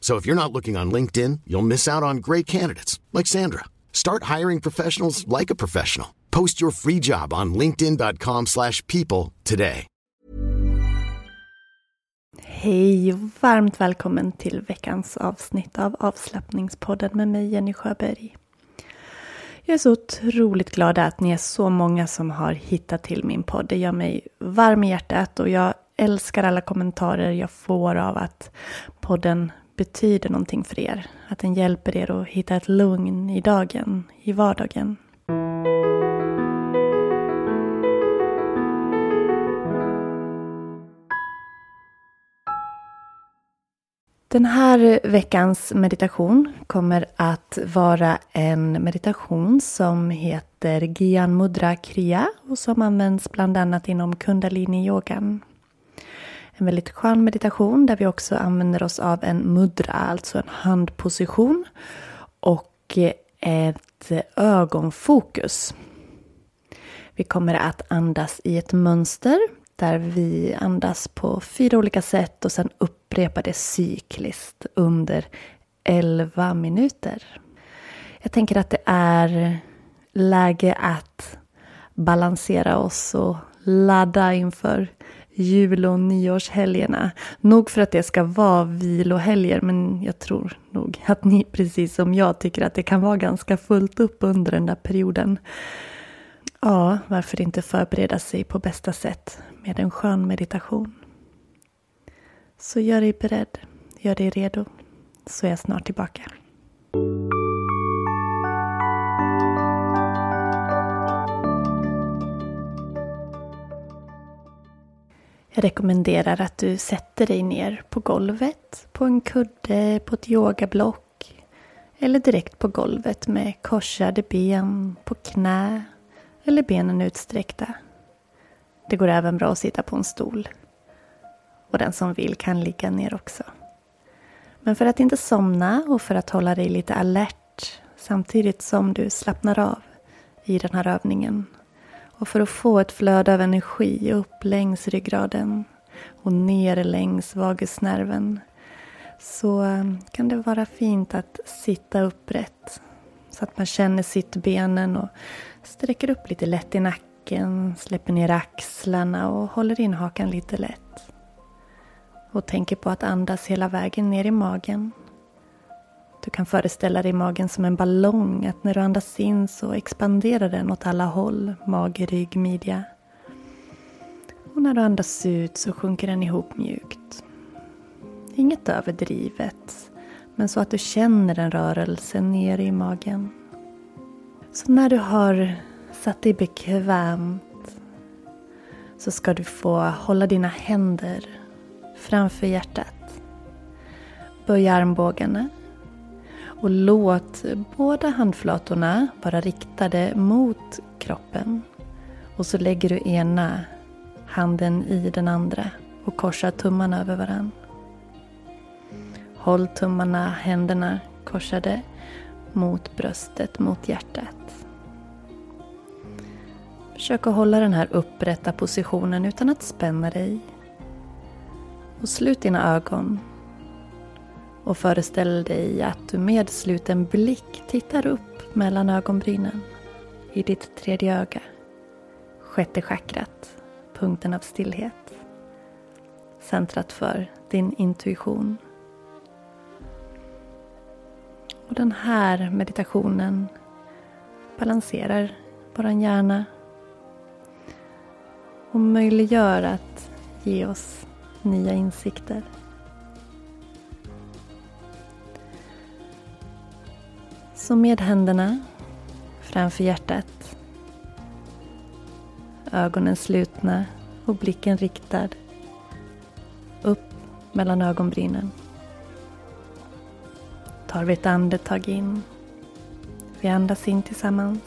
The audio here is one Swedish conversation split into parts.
So if you're not looking on LinkedIn, you'll miss out on great candidates like Sandra. Start hiring professionals like a professional. Post your free job on linkedin.com/people today. Hej och varmt välkommen till veckans avsnitt av avslappningspodden med mig Jenny Sjöberg. Jag är så otroligt glad att ni är så många som har hittat till min podd. Det gör mig varm i hjärtat och jag älskar alla kommentarer jag får av att podden betyder någonting för er. Att den hjälper er att hitta ett lugn i dagen, i vardagen. Den här veckans meditation kommer att vara en meditation som heter Gyan Mudra Kriya och som används bland annat inom kundalini-yogan. En väldigt skön meditation där vi också använder oss av en mudra, alltså en handposition och ett ögonfokus. Vi kommer att andas i ett mönster där vi andas på fyra olika sätt och sen upprepar det cykliskt under 11 minuter. Jag tänker att det är läge att balansera oss och ladda inför jul och nyårshelgerna. Nog för att det ska vara vilohelger, men jag tror nog att ni precis som jag tycker att det kan vara ganska fullt upp under den där perioden. Ja, varför inte förbereda sig på bästa sätt med en skön meditation? Så gör dig beredd, gör dig redo, så är jag snart tillbaka. Jag rekommenderar att du sätter dig ner på golvet, på en kudde, på ett yogablock eller direkt på golvet med korsade ben, på knä eller benen utsträckta. Det går även bra att sitta på en stol. Och den som vill kan ligga ner också. Men för att inte somna och för att hålla dig lite alert samtidigt som du slappnar av i den här övningen och för att få ett flöde av energi upp längs ryggraden och ner längs vagusnerven så kan det vara fint att sitta upprätt så att man känner sittbenen och sträcker upp lite lätt i nacken, släpper ner axlarna och håller in hakan lite lätt. Och tänker på att andas hela vägen ner i magen du kan föreställa dig magen som en ballong, att när du andas in så expanderar den åt alla håll, mage, rygg, midja. Och när du andas ut så sjunker den ihop mjukt. Inget överdrivet, men så att du känner en rörelse ner i magen. Så när du har satt dig bekvämt så ska du få hålla dina händer framför hjärtat. Böj armbågarna och låt båda handflatorna vara riktade mot kroppen. Och så lägger du ena handen i den andra och korsar tummarna över varandra. Håll tummarna, händerna korsade mot bröstet, mot hjärtat. Försök att hålla den här upprätta positionen utan att spänna dig. Och slut dina ögon. Och föreställ dig att du med sluten blick tittar upp mellan ögonbrynen i ditt tredje öga. Sjätte chakrat, punkten av stillhet. Centrat för din intuition. Och den här meditationen balanserar vår hjärna och möjliggör att ge oss nya insikter. Så med händerna framför hjärtat, ögonen slutna och blicken riktad upp mellan ögonbrynen tar vi ett andetag in. Vi andas in tillsammans.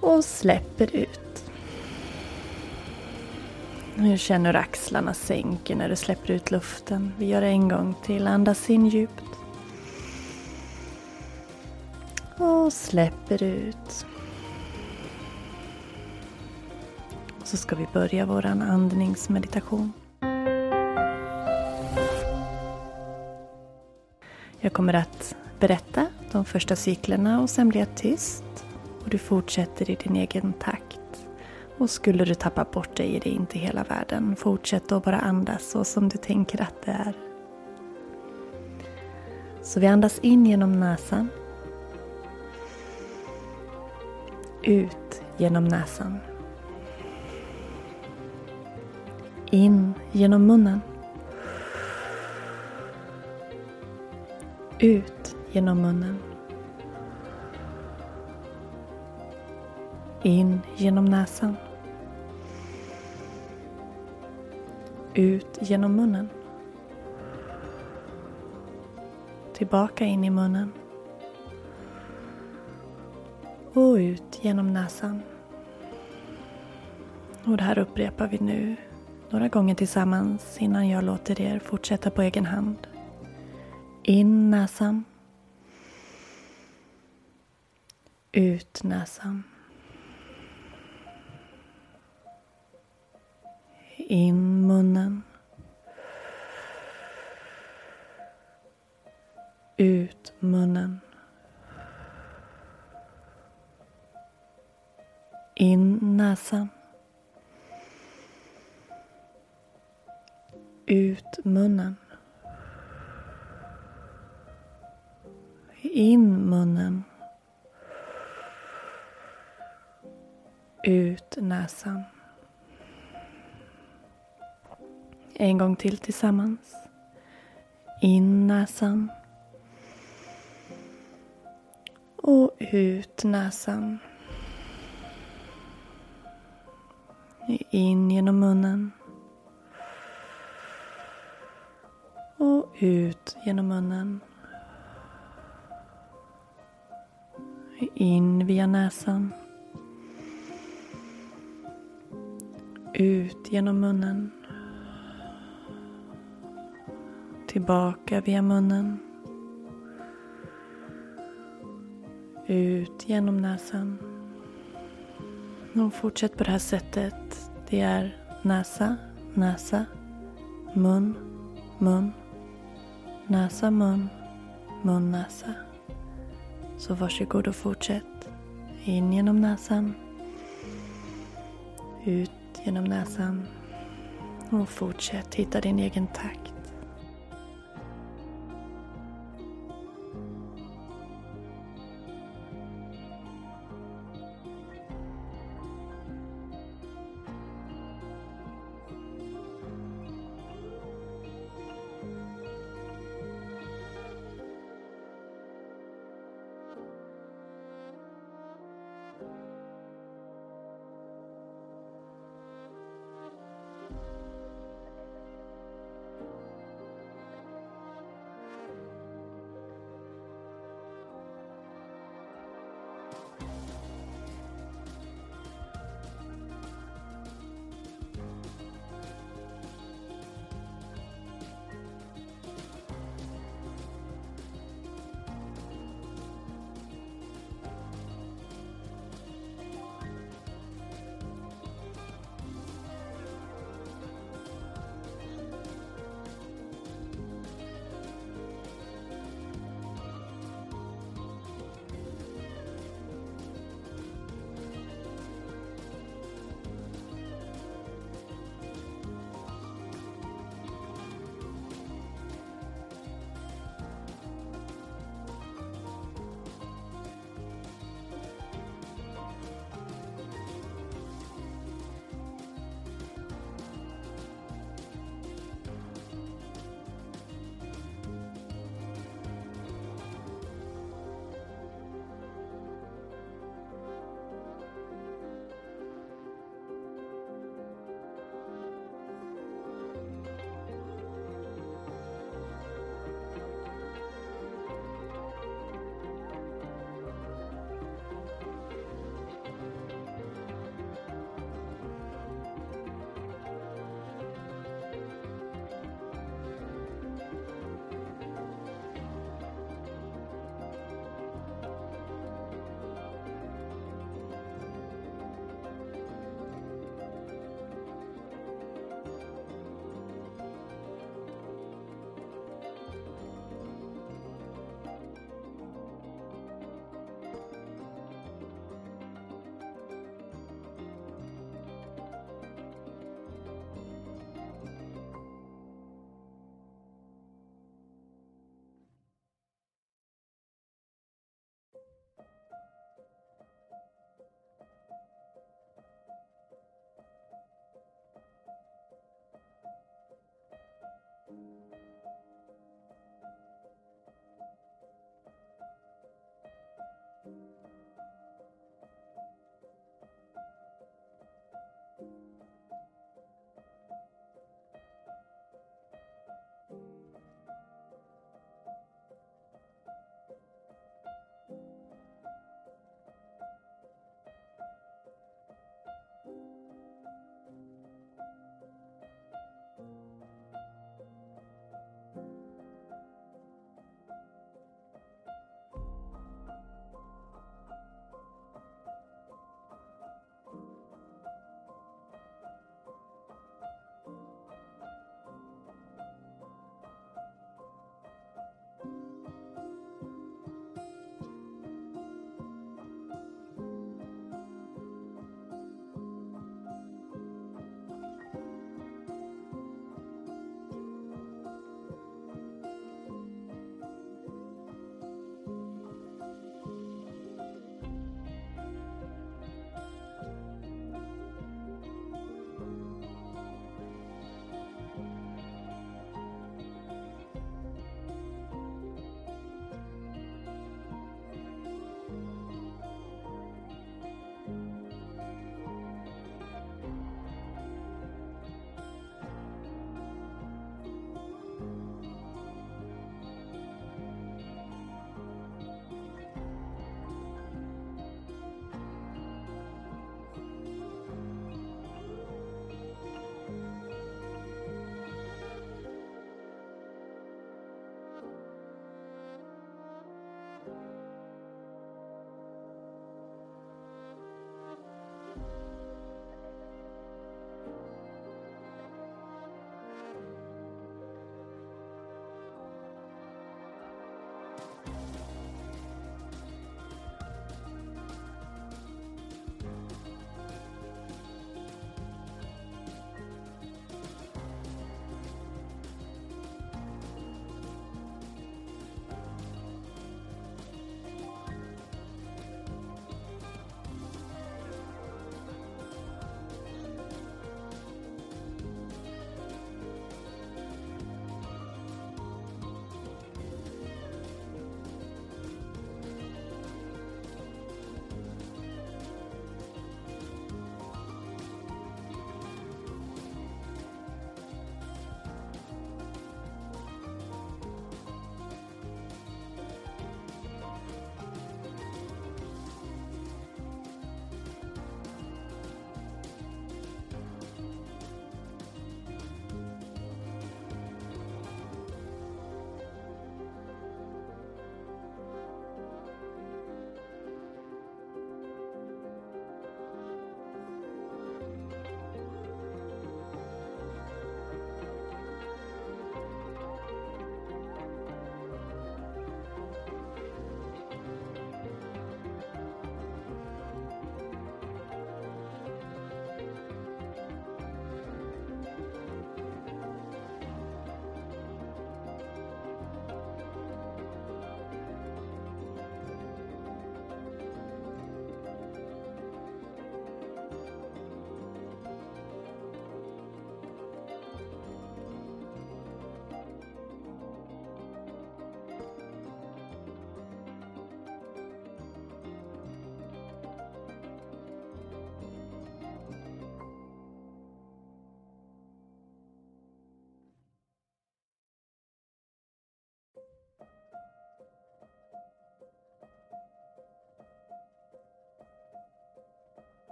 Och släpper ut. Nu känner du axlarna sänker när du släpper ut luften. Vi gör det en gång till. Andas in djupt. Och släpper ut. Så ska vi börja vår andningsmeditation. Jag kommer att berätta de första cyklerna och sen blir jag tyst. Och du fortsätter i din egen takt. Och skulle du tappa bort dig är det inte hela världen. Fortsätt att bara andas så som du tänker att det är. Så vi andas in genom näsan. Ut genom näsan. In genom munnen. Ut genom munnen. In genom näsan. Ut genom munnen. Tillbaka in i munnen. Och ut genom näsan. Och det här upprepar vi nu några gånger tillsammans innan jag låter er fortsätta på egen hand. In näsan. Ut näsan. In munnen. Ut munnen. In näsan. Ut munnen. In munnen. Ut näsan. En gång till tillsammans. In näsan. Och ut näsan. In genom munnen. Och ut genom munnen. In via näsan. Ut genom munnen. Tillbaka via munnen. Ut genom näsan. Och fortsätt på det här sättet. Det är näsa, näsa, mun, mun, näsa, mun, mun, näsa. Så varsågod och fortsätt. In genom näsan. Ut genom näsan. Och fortsätt hitta din egen takt.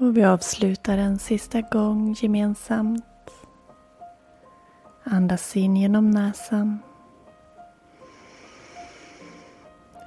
Och vi avslutar en sista gång gemensamt. Andas in genom näsan.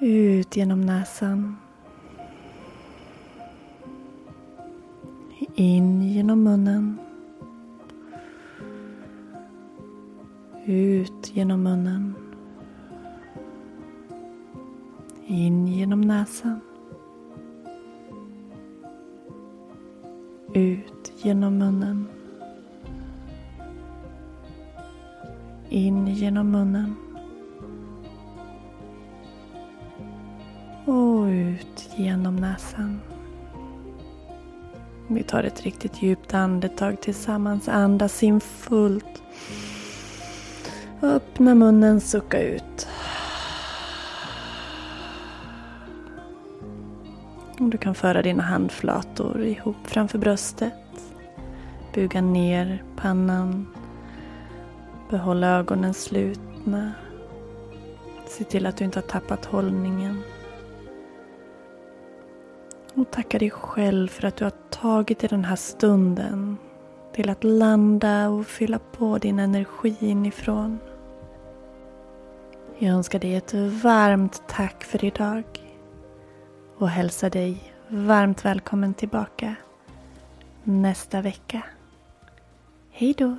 Ut genom näsan. In genom munnen. Ut genom munnen. In genom näsan. Ut genom munnen. In genom munnen. Och ut genom näsan. Vi tar ett riktigt djupt andetag tillsammans. Andas in fullt. Öppna munnen, sucka ut. Du kan föra dina handflator ihop framför bröstet. Buga ner pannan. Behåll ögonen slutna. Se till att du inte har tappat hållningen. Och tacka dig själv för att du har tagit dig den här stunden till att landa och fylla på din energi inifrån. Jag önskar dig ett varmt tack för idag och hälsar dig varmt välkommen tillbaka nästa vecka. Hej då!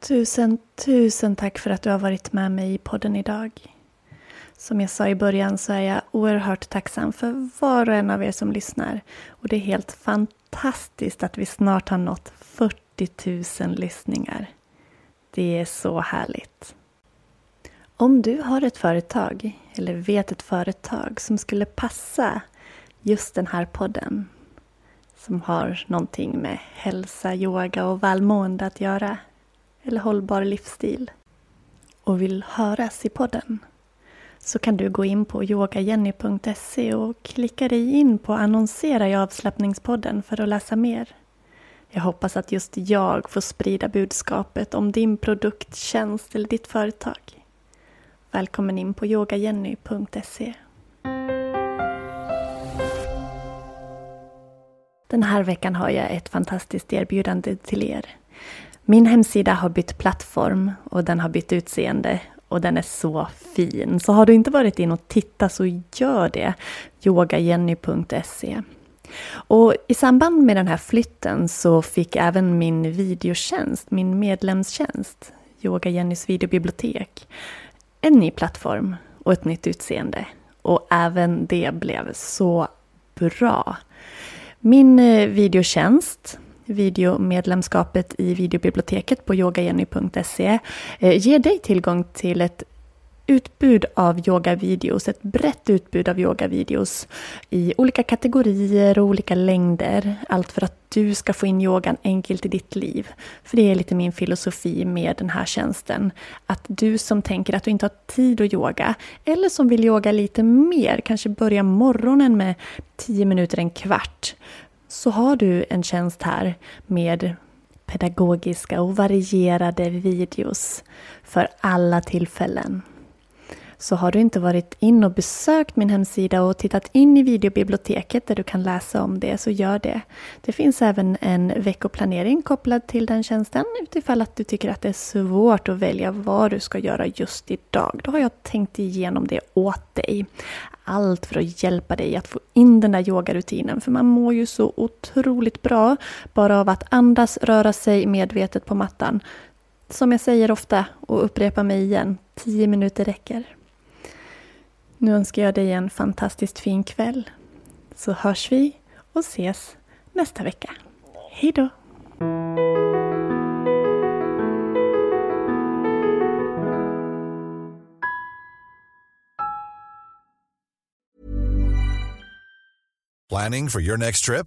Tusen, tusen tack för att du har varit med mig i podden idag. Som jag sa i början så är jag oerhört tacksam för var och en av er som lyssnar. Och det är helt fantastiskt att vi snart har nått 40 000 lyssningar. Det är så härligt. Om du har ett företag eller vet ett företag som skulle passa just den här podden som har någonting med hälsa, yoga och välmående att göra eller hållbar livsstil och vill höras i podden så kan du gå in på yogajenny.se och klicka dig in på annonsera i avslappningspodden för att läsa mer. Jag hoppas att just jag får sprida budskapet om din produkt, tjänst eller ditt företag. Välkommen in på yogajenny.se. Den här veckan har jag ett fantastiskt erbjudande till er. Min hemsida har bytt plattform och den har bytt utseende och den är så fin. Så har du inte varit in och tittat så gör det. yogajenny.se och i samband med den här flytten så fick även min videotjänst, min medlemstjänst, Yoga Jennys videobibliotek, en ny plattform och ett nytt utseende. Och även det blev så bra. Min eh, videotjänst Videomedlemskapet i videobiblioteket på yogagenny.se, eh, ger dig tillgång till ett utbud av yogavideos, ett brett utbud av yogavideos i olika kategorier och olika längder. Allt för att du ska få in yogan enkelt i ditt liv. För det är lite min filosofi med den här tjänsten. Att du som tänker att du inte har tid att yoga, eller som vill yoga lite mer, kanske börja morgonen med 10 minuter, en kvart, så har du en tjänst här med pedagogiska och varierade videos för alla tillfällen. Så har du inte varit in och besökt min hemsida och tittat in i videobiblioteket där du kan läsa om det, så gör det. Det finns även en veckoplanering kopplad till den tjänsten utifall att du tycker att det är svårt att välja vad du ska göra just idag. Då har jag tänkt igenom det åt dig. Allt för att hjälpa dig att få in den där yogarutinen, för man mår ju så otroligt bra bara av att andas, röra sig medvetet på mattan. Som jag säger ofta och upprepar mig igen, 10 minuter räcker. Nu önskar jag dig en fantastiskt fin kväll. Så hörs vi och ses nästa vecka. Hej då! Planning for your next trip?